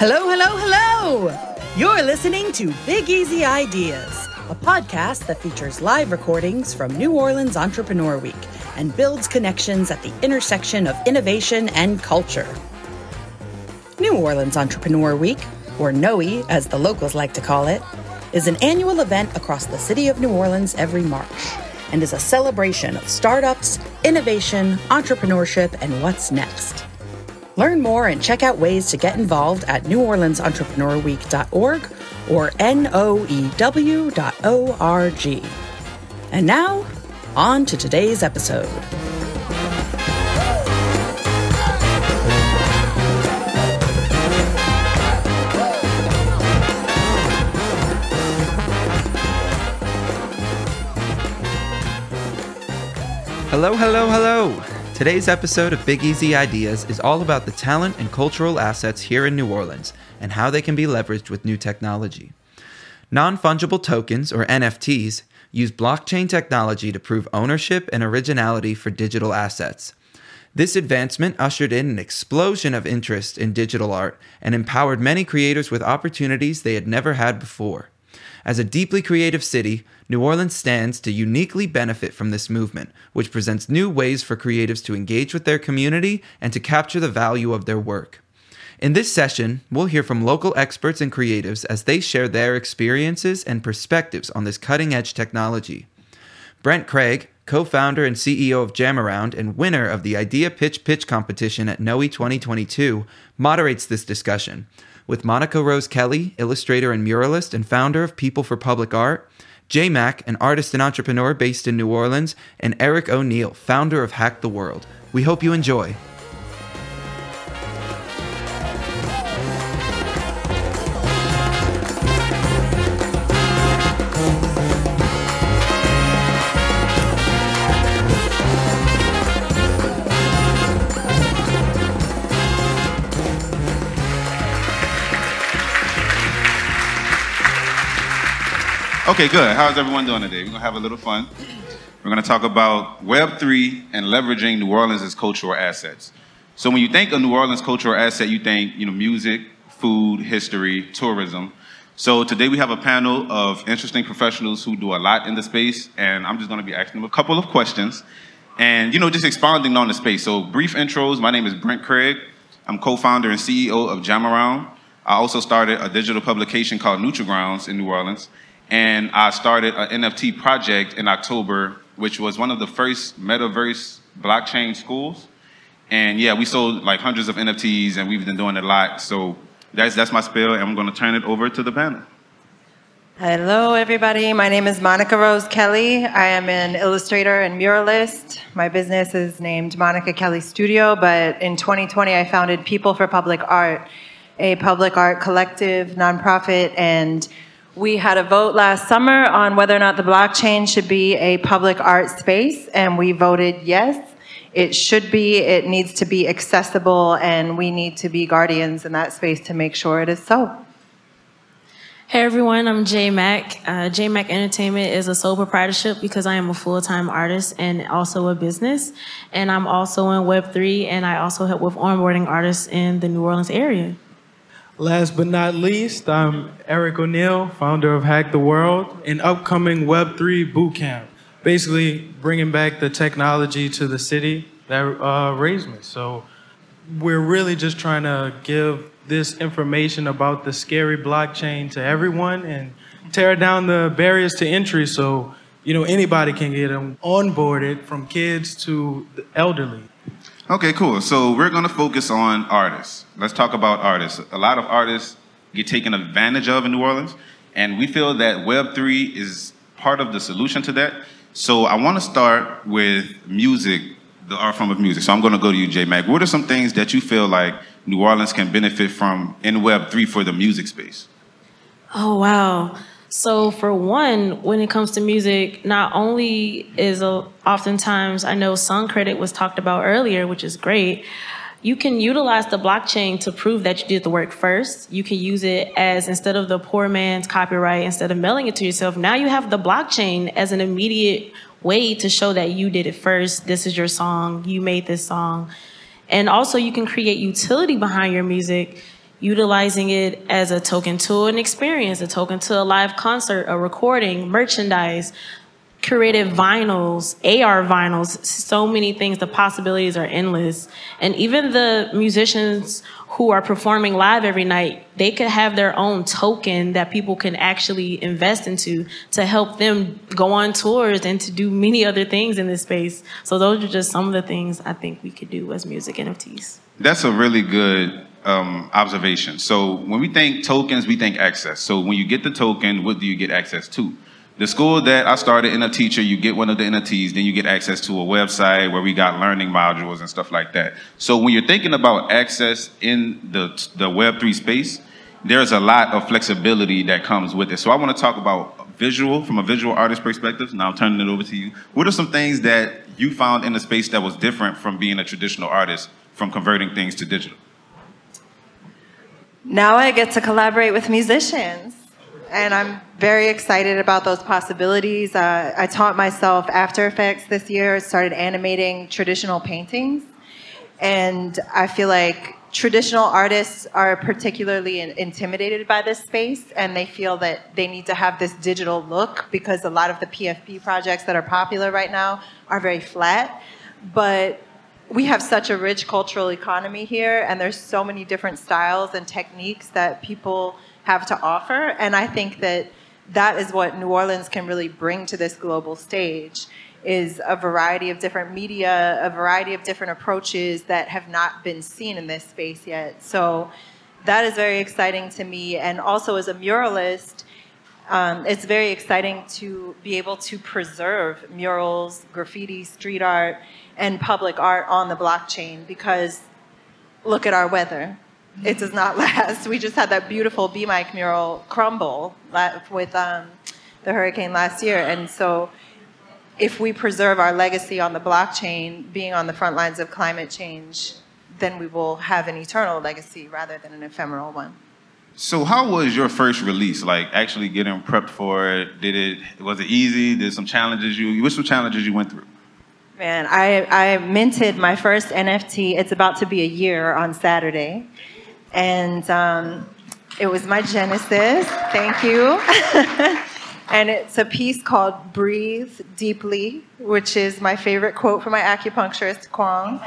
Hello, hello, hello! You're listening to Big Easy Ideas, a podcast that features live recordings from New Orleans Entrepreneur Week and builds connections at the intersection of innovation and culture. New Orleans Entrepreneur Week, or NOE as the locals like to call it, is an annual event across the city of New Orleans every March and is a celebration of startups, innovation, entrepreneurship, and what's next. Learn more and check out ways to get involved at neworleansentrepreneur.week.org or noew.org. And now, on to today's episode. Hello, hello, hello. Today's episode of Big Easy Ideas is all about the talent and cultural assets here in New Orleans and how they can be leveraged with new technology. Non fungible tokens, or NFTs, use blockchain technology to prove ownership and originality for digital assets. This advancement ushered in an explosion of interest in digital art and empowered many creators with opportunities they had never had before. As a deeply creative city, New Orleans stands to uniquely benefit from this movement, which presents new ways for creatives to engage with their community and to capture the value of their work. In this session, we'll hear from local experts and creatives as they share their experiences and perspectives on this cutting edge technology. Brent Craig, co founder and CEO of Jamaround and winner of the Idea Pitch Pitch competition at NOE 2022, moderates this discussion, with Monica Rose Kelly, illustrator and muralist and founder of People for Public Art, J Mac, an artist and entrepreneur based in New Orleans, and Eric O'Neill, founder of Hack the World. We hope you enjoy. Okay, good. How's everyone doing today? We're gonna have a little fun. We're gonna talk about Web3 and leveraging New Orleans' cultural assets. So when you think of New Orleans cultural asset, you think, you know, music, food, history, tourism. So today we have a panel of interesting professionals who do a lot in the space, and I'm just gonna be asking them a couple of questions and, you know, just expounding on the space. So brief intros. My name is Brent Craig. I'm co-founder and CEO of Jamaround. I also started a digital publication called Neutral Grounds in New Orleans and I started an NFT project in October, which was one of the first metaverse blockchain schools. And yeah, we sold like hundreds of NFTs, and we've been doing a lot. So that's that's my spiel, and I'm going to turn it over to the panel. Hello, everybody. My name is Monica Rose Kelly. I am an illustrator and muralist. My business is named Monica Kelly Studio, but in 2020, I founded People for Public Art, a public art collective, nonprofit, and we had a vote last summer on whether or not the blockchain should be a public art space, and we voted yes. It should be, it needs to be accessible, and we need to be guardians in that space to make sure it is so. Hey everyone, I'm J Mac. Uh, J Mac Entertainment is a sole proprietorship because I am a full time artist and also a business. And I'm also in Web3 and I also help with onboarding artists in the New Orleans area. Last but not least, I'm Eric O'Neill, founder of Hack the World, an upcoming Web3 bootcamp, basically bringing back the technology to the city that uh, raised me. So we're really just trying to give this information about the scary blockchain to everyone and tear down the barriers to entry so you know anybody can get them onboarded from kids to the elderly. Okay, cool. So we're going to focus on artists. Let's talk about artists. A lot of artists get taken advantage of in New Orleans, and we feel that Web3 is part of the solution to that. So I want to start with music, the art form of music. So I'm going to go to you, J Mac. What are some things that you feel like New Orleans can benefit from in Web3 for the music space? Oh, wow. So, for one, when it comes to music, not only is a, oftentimes, I know song credit was talked about earlier, which is great. You can utilize the blockchain to prove that you did the work first. You can use it as instead of the poor man's copyright, instead of mailing it to yourself, now you have the blockchain as an immediate way to show that you did it first. This is your song, you made this song. And also, you can create utility behind your music utilizing it as a token to an experience, a token to a live concert, a recording, merchandise, curated vinyls, AR vinyls, so many things. The possibilities are endless. And even the musicians who are performing live every night, they could have their own token that people can actually invest into to help them go on tours and to do many other things in this space. So those are just some of the things I think we could do as music NFTs. That's a really good um, observation. So when we think tokens, we think access. So when you get the token, what do you get access to? The school that I started in a teacher, you get one of the NFTs, then you get access to a website where we got learning modules and stuff like that. So when you're thinking about access in the, the Web3 space, there's a lot of flexibility that comes with it. So I want to talk about visual, from a visual artist perspective. Now I'm turning it over to you. What are some things that you found in the space that was different from being a traditional artist, from converting things to digital? Now I get to collaborate with musicians and I'm very excited about those possibilities. Uh, I taught myself After Effects this year, started animating traditional paintings, and I feel like traditional artists are particularly intimidated by this space, and they feel that they need to have this digital look because a lot of the PFP projects that are popular right now are very flat. But we have such a rich cultural economy here, and there's so many different styles and techniques that people have to offer. And I think that that is what New Orleans can really bring to this global stage is a variety of different media, a variety of different approaches that have not been seen in this space yet. So that is very exciting to me. And also as a muralist, um, it's very exciting to be able to preserve murals, graffiti, street art, and public art on the blockchain because look at our weather it does not last. We just had that beautiful B Mike mural crumble with um, the hurricane last year. And so, if we preserve our legacy on the blockchain, being on the front lines of climate change, then we will have an eternal legacy rather than an ephemeral one. So, how was your first release? Like actually getting prepped for it? Did it was it easy? Did some challenges you? What some challenges you went through? Man, I I minted my first NFT. It's about to be a year on Saturday and um, it was my genesis. Thank you. and it's a piece called Breathe Deeply, which is my favorite quote from my acupuncturist, Kwong.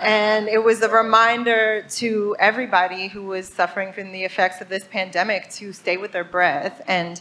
And it was a reminder to everybody who was suffering from the effects of this pandemic to stay with their breath. And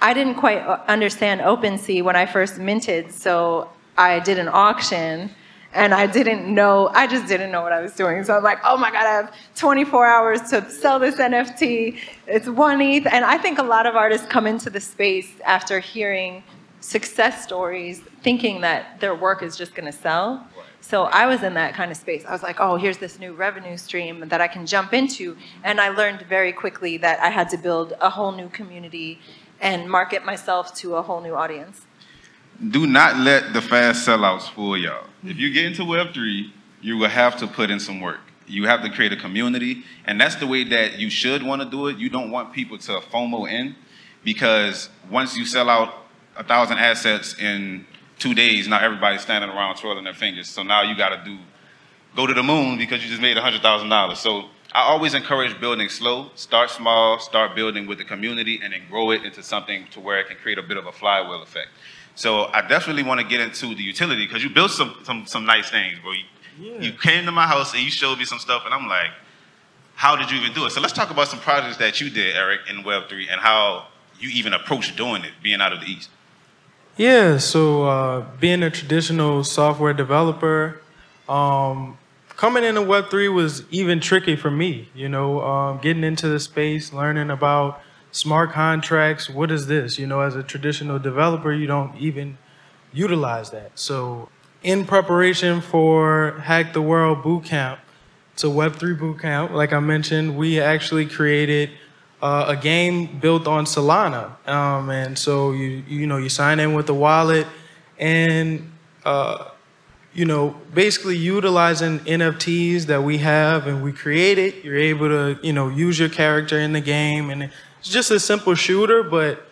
I didn't quite understand OpenSea when I first minted, so I did an auction and I didn't know, I just didn't know what I was doing. So I'm like, oh my God, I have 24 hours to sell this NFT. It's one ETH. And I think a lot of artists come into the space after hearing success stories, thinking that their work is just gonna sell. So I was in that kind of space. I was like, oh, here's this new revenue stream that I can jump into. And I learned very quickly that I had to build a whole new community and market myself to a whole new audience do not let the fast sellouts fool y'all. If you get into Web3, you will have to put in some work. You have to create a community, and that's the way that you should want to do it. You don't want people to FOMO in because once you sell out a thousand assets in two days, now everybody's standing around twirling their fingers. So now you got to do go to the moon because you just made a hundred thousand dollars. So I always encourage building slow. Start small, start building with the community, and then grow it into something to where it can create a bit of a flywheel effect. So I definitely want to get into the utility because you built some, some some nice things, bro. You, yeah. you came to my house and you showed me some stuff, and I'm like, how did you even do it? So let's talk about some projects that you did, Eric, in Web3, and how you even approached doing it, being out of the East. Yeah, so uh, being a traditional software developer, um, coming into Web3 was even tricky for me. You know, um, getting into the space, learning about smart contracts. What is this? You know, as a traditional developer, you don't even utilize that. So, in preparation for Hack the World Bootcamp, it's a Web3 bootcamp. Like I mentioned, we actually created uh, a game built on Solana, um, and so you you know you sign in with the wallet, and uh, you know basically utilizing NFTs that we have and we created. You're able to you know use your character in the game, and just a simple shooter, but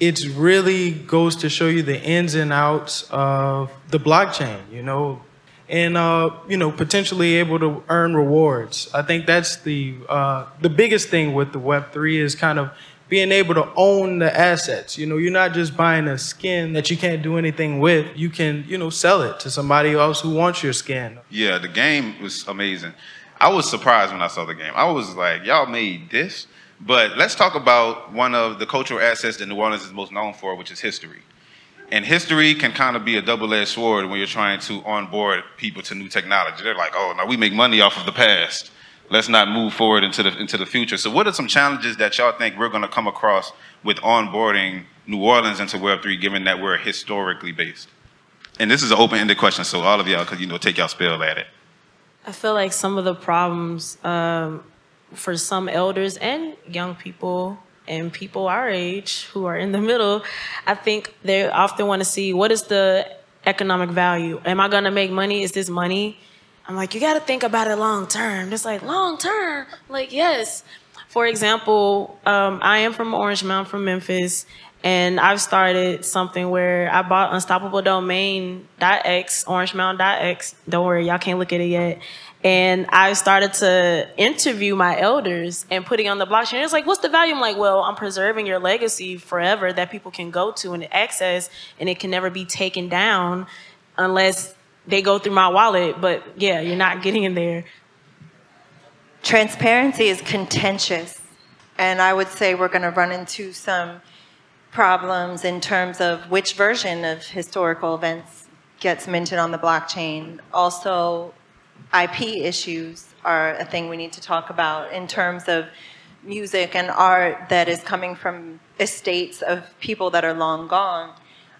it really goes to show you the ins and outs of the blockchain, you know. and uh, you know potentially able to earn rewards. I think that's the uh, the biggest thing with the Web three is kind of being able to own the assets. You know, you're not just buying a skin that you can't do anything with. You can you know sell it to somebody else who wants your skin. Yeah, the game was amazing. I was surprised when I saw the game. I was like, y'all made this. But let's talk about one of the cultural assets that New Orleans is most known for, which is history. And history can kind of be a double-edged sword when you're trying to onboard people to new technology. They're like, oh, now we make money off of the past. Let's not move forward into the into the future. So, what are some challenges that y'all think we're going to come across with onboarding New Orleans into Web3, given that we're historically based? And this is an open-ended question, so all of y'all could you know take y'all spell at it. I feel like some of the problems um, for some elders and young people and people our age who are in the middle, I think they often want to see what is the economic value. Am I going to make money? Is this money? I'm like, you got to think about it long term. It's like long term. Like, yes. For example, um, I am from Orange Mound, from Memphis, and I've started something where I bought Unstoppable Domain.x, X. Don't worry, y'all can't look at it yet. And I started to interview my elders and putting on the blockchain. It's like, what's the value? I'm like, well, I'm preserving your legacy forever that people can go to and access, and it can never be taken down unless they go through my wallet. But yeah, you're not getting in there. Transparency is contentious. And I would say we're going to run into some problems in terms of which version of historical events gets minted on the blockchain. Also, IP issues are a thing we need to talk about in terms of music and art that is coming from estates of people that are long gone.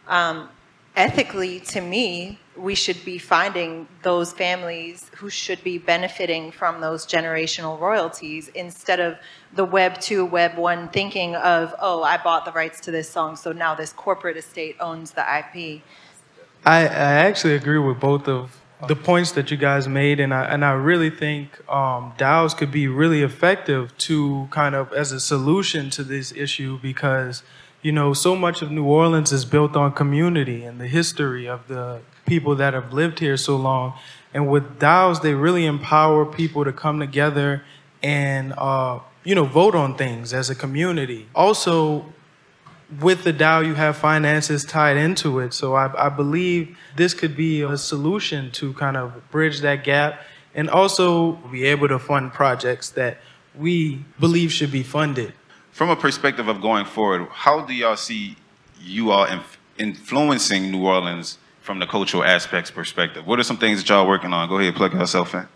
Um, ethically, to me, we should be finding those families who should be benefiting from those generational royalties instead of the Web 2, Web 1 thinking of, oh, I bought the rights to this song, so now this corporate estate owns the IP. I, I actually agree with both of the points that you guys made, and I and I really think um, DAOs could be really effective to kind of as a solution to this issue because you know so much of New Orleans is built on community and the history of the people that have lived here so long, and with DAOs they really empower people to come together and uh, you know vote on things as a community. Also, with the DAO, you have finances tied into it. So I, I, believe this could be a solution to kind of bridge that gap and also be able to fund projects that we believe should be funded. From a perspective of going forward, how do y'all see you all inf- influencing New Orleans from the cultural aspects perspective? What are some things that y'all working on? Go ahead, and plug yourself in.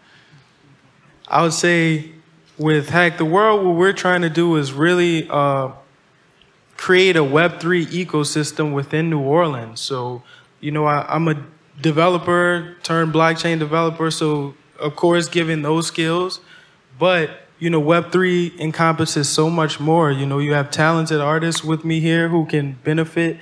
I would say with Hack the World, what we're trying to do is really uh, create a Web3 ecosystem within New Orleans. So, you know, I, am a developer turned blockchain developer. So, of course, given those skills, but you know, Web3 encompasses so much more. You know, you have talented artists with me here who can benefit,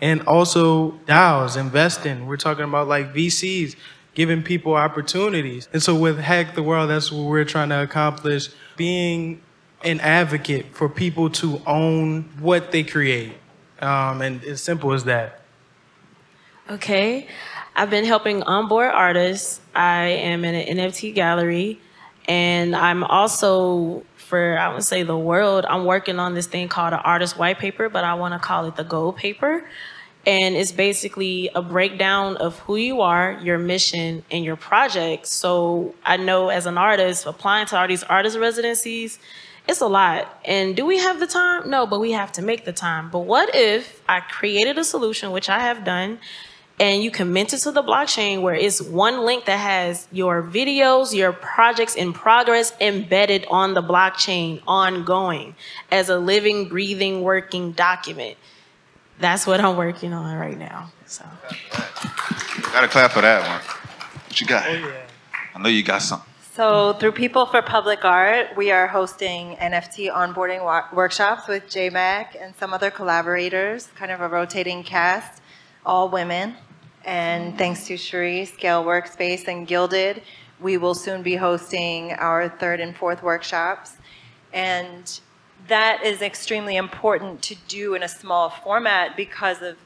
and also DAOs investing. We're talking about like VCs giving people opportunities. And so with Hack the World, that's what we're trying to accomplish being an advocate for people to own what they create. Um, and as simple as that. Okay. I've been helping onboard artists. I am in an NFT gallery. And I'm also, for I would say the world, I'm working on this thing called an artist white paper, but I want to call it the gold paper. And it's basically a breakdown of who you are, your mission, and your project. So I know as an artist, applying to all these artist residencies, it's a lot. And do we have the time? No, but we have to make the time. But what if I created a solution, which I have done, and you commit it to the blockchain where it's one link that has your videos, your projects in progress embedded on the blockchain ongoing as a living, breathing, working document. That's what I'm working on right now. So gotta clap for that one. What you got? Oh, yeah. I know you got something. So, through People for Public Art, we are hosting NFT onboarding wa- workshops with JMac and some other collaborators, kind of a rotating cast, all women. And thanks to Cherie, Scale Workspace, and Gilded, we will soon be hosting our third and fourth workshops. And that is extremely important to do in a small format because of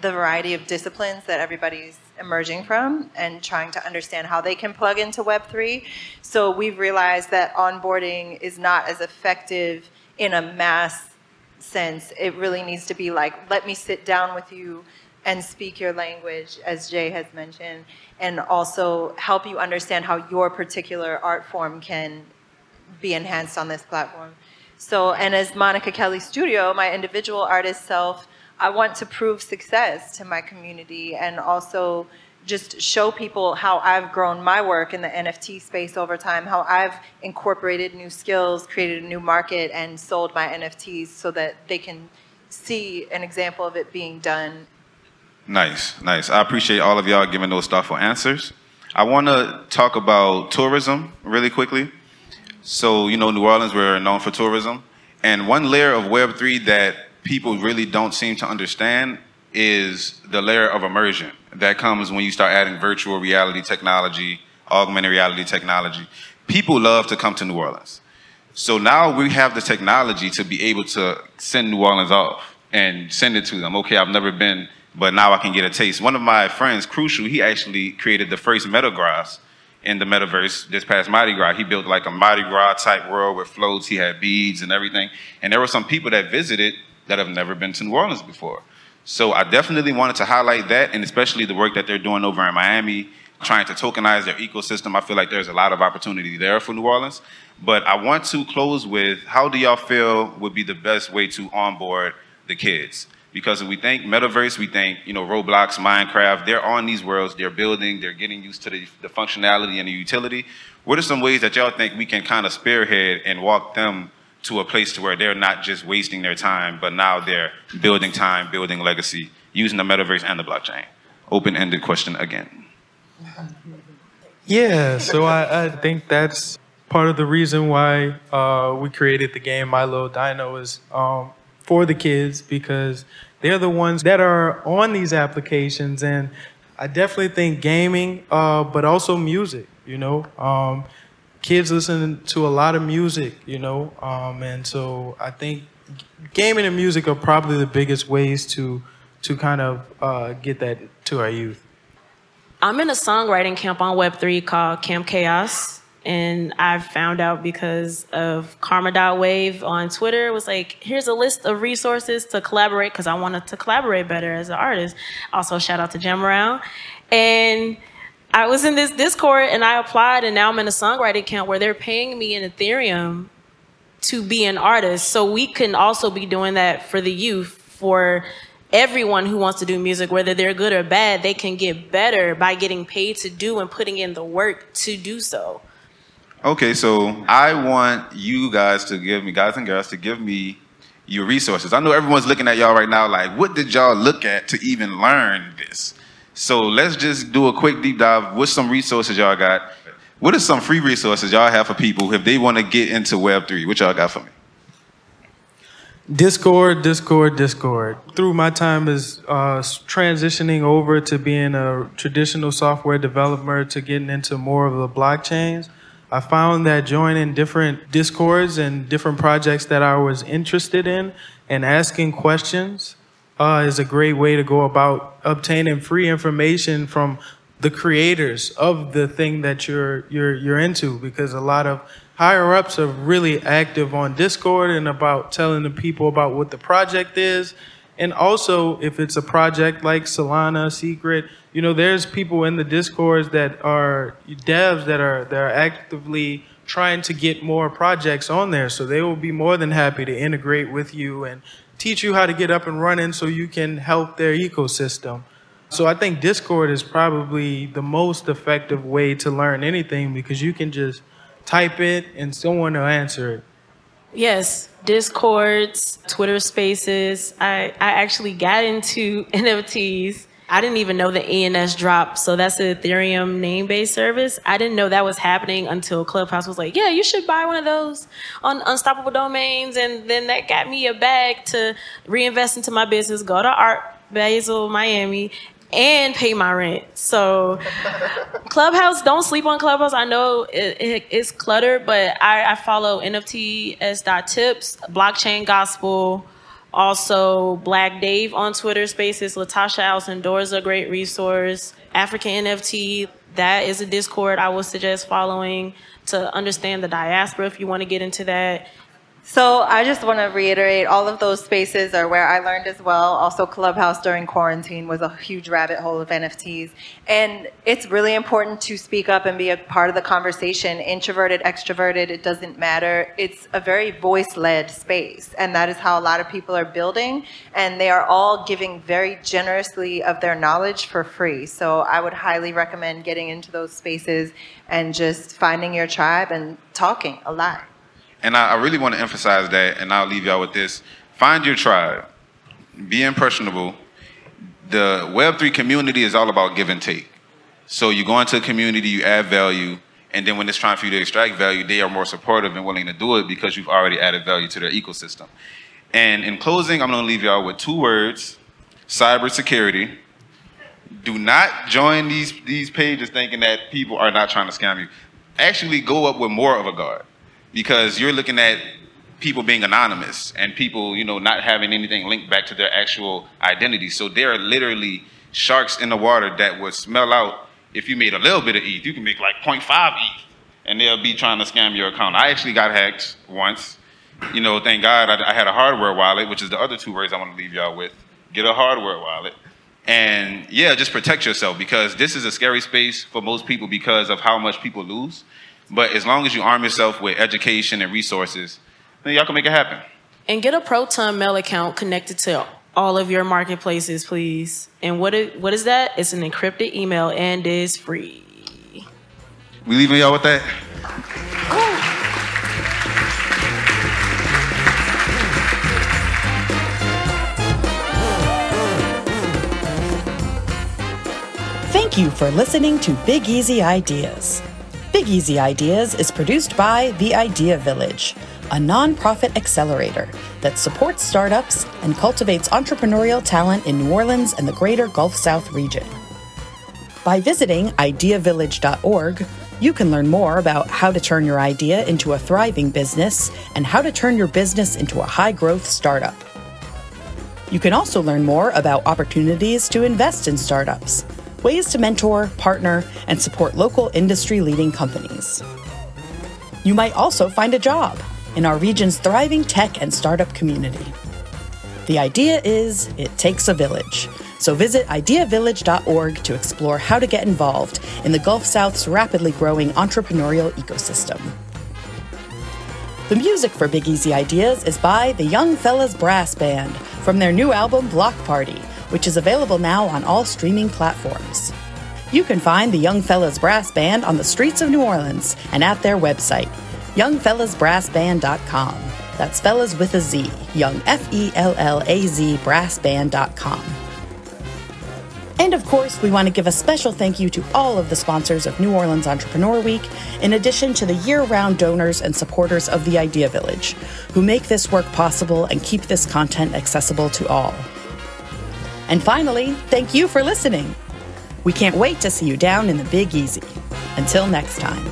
the variety of disciplines that everybody's emerging from and trying to understand how they can plug into Web3. So we've realized that onboarding is not as effective in a mass sense. It really needs to be like, let me sit down with you and speak your language, as Jay has mentioned, and also help you understand how your particular art form can be enhanced on this platform. So, and as Monica Kelly Studio, my individual artist self, I want to prove success to my community and also just show people how I've grown my work in the NFT space over time, how I've incorporated new skills, created a new market, and sold my NFTs so that they can see an example of it being done. Nice, nice. I appreciate all of y'all giving those thoughtful answers. I want to talk about tourism really quickly. So, you know, New Orleans, we're known for tourism. And one layer of Web3 that people really don't seem to understand is the layer of immersion that comes when you start adding virtual reality technology, augmented reality technology. People love to come to New Orleans. So now we have the technology to be able to send New Orleans off and send it to them. Okay, I've never been, but now I can get a taste. One of my friends, Crucial, he actually created the first metagraphs in the metaverse this past Mardi Gras. He built like a Mardi Gras type world with floats. He had beads and everything. And there were some people that visited that have never been to New Orleans before. So I definitely wanted to highlight that, and especially the work that they're doing over in Miami, trying to tokenize their ecosystem. I feel like there's a lot of opportunity there for New Orleans. But I want to close with how do y'all feel would be the best way to onboard the kids? Because if we think metaverse, we think, you know, Roblox, Minecraft, they're on these worlds, they're building, they're getting used to the, the functionality and the utility. What are some ways that y'all think we can kind of spearhead and walk them to a place to where they're not just wasting their time, but now they're building time, building legacy, using the metaverse and the blockchain? Open-ended question again. Yeah, so I, I think that's part of the reason why uh, we created the game My Little Dino is um, for the kids because they're the ones that are on these applications. And I definitely think gaming, uh, but also music, you know. Um, kids listen to a lot of music, you know. Um, and so I think gaming and music are probably the biggest ways to, to kind of uh, get that to our youth. I'm in a songwriting camp on Web3 called Camp Chaos and I found out because of Karma Dot Wave on Twitter it was like, here's a list of resources to collaborate because I wanted to collaborate better as an artist. Also, shout out to Jam Around. And I was in this Discord and I applied, and now I'm in a songwriting camp where they're paying me in Ethereum to be an artist. So we can also be doing that for the youth, for everyone who wants to do music, whether they're good or bad, they can get better by getting paid to do and putting in the work to do so. Okay, so I want you guys to give me, guys and girls, to give me your resources. I know everyone's looking at y'all right now like, what did y'all look at to even learn this? So let's just do a quick deep dive. What's some resources y'all got? What are some free resources y'all have for people if they want to get into Web3? What y'all got for me? Discord, Discord, Discord. Through my time as uh, transitioning over to being a traditional software developer to getting into more of the blockchains, I found that joining different discords and different projects that I was interested in and asking questions uh, is a great way to go about obtaining free information from the creators of the thing that you're you're you're into because a lot of higher ups are really active on Discord and about telling the people about what the project is and also if it's a project like Solana Secret you know, there's people in the discords that are devs that are that are actively trying to get more projects on there. So they will be more than happy to integrate with you and teach you how to get up and running so you can help their ecosystem. So I think Discord is probably the most effective way to learn anything because you can just type it and someone will answer it. Yes, Discords, Twitter Spaces. I, I actually got into NFTs I didn't even know the ENS dropped. So that's the Ethereum name based service. I didn't know that was happening until Clubhouse was like, yeah, you should buy one of those on Unstoppable Domains. And then that got me a bag to reinvest into my business, go to Art Basel, Miami, and pay my rent. So Clubhouse, don't sleep on Clubhouse. I know it, it, it's cluttered, but I, I follow NFTs.tips, Blockchain Gospel, Also, Black Dave on Twitter Spaces, Latasha Alcindor is a great resource. African NFT, that is a Discord I would suggest following to understand the diaspora if you want to get into that. So I just want to reiterate all of those spaces are where I learned as well. Also, Clubhouse during quarantine was a huge rabbit hole of NFTs. And it's really important to speak up and be a part of the conversation. Introverted, extroverted, it doesn't matter. It's a very voice led space. And that is how a lot of people are building. And they are all giving very generously of their knowledge for free. So I would highly recommend getting into those spaces and just finding your tribe and talking a lot. And I, I really want to emphasize that, and I'll leave y'all with this. Find your tribe. Be impressionable. The Web3 community is all about give and take. So you go into a community, you add value, and then when it's time for you to extract value, they are more supportive and willing to do it because you've already added value to their ecosystem. And in closing, I'm going to leave y'all with two words cybersecurity. Do not join these, these pages thinking that people are not trying to scam you. Actually, go up with more of a guard because you're looking at people being anonymous and people, you know, not having anything linked back to their actual identity. So there are literally sharks in the water that would smell out if you made a little bit of ETH. You can make like 0.5 ETH and they'll be trying to scam your account. I actually got hacked once. You know, thank God I, I had a hardware wallet, which is the other two words I want to leave y'all with. Get a hardware wallet. And yeah, just protect yourself because this is a scary space for most people because of how much people lose. But as long as you arm yourself with education and resources, then y'all can make it happen. And get a Proton Mail account connected to all of your marketplaces, please. And what is, what is that? It's an encrypted email and is free. We leaving y'all with that? Thank you for listening to Big Easy Ideas. Big Easy Ideas is produced by The Idea Village, a nonprofit accelerator that supports startups and cultivates entrepreneurial talent in New Orleans and the greater Gulf South region. By visiting ideavillage.org, you can learn more about how to turn your idea into a thriving business and how to turn your business into a high growth startup. You can also learn more about opportunities to invest in startups, ways to mentor, partner, and support local industry leading companies. You might also find a job in our region's thriving tech and startup community. The idea is it takes a village. So visit ideavillage.org to explore how to get involved in the Gulf South's rapidly growing entrepreneurial ecosystem. The music for Big Easy Ideas is by the Young Fellas Brass Band from their new album Block Party, which is available now on all streaming platforms. You can find the Young Fellas Brass Band on the streets of New Orleans and at their website, youngfellasbrassband.com. That's fellas with a Z, young F E L L A Z brassband.com. And of course, we want to give a special thank you to all of the sponsors of New Orleans Entrepreneur Week, in addition to the year round donors and supporters of the Idea Village, who make this work possible and keep this content accessible to all. And finally, thank you for listening. We can't wait to see you down in the Big Easy. Until next time.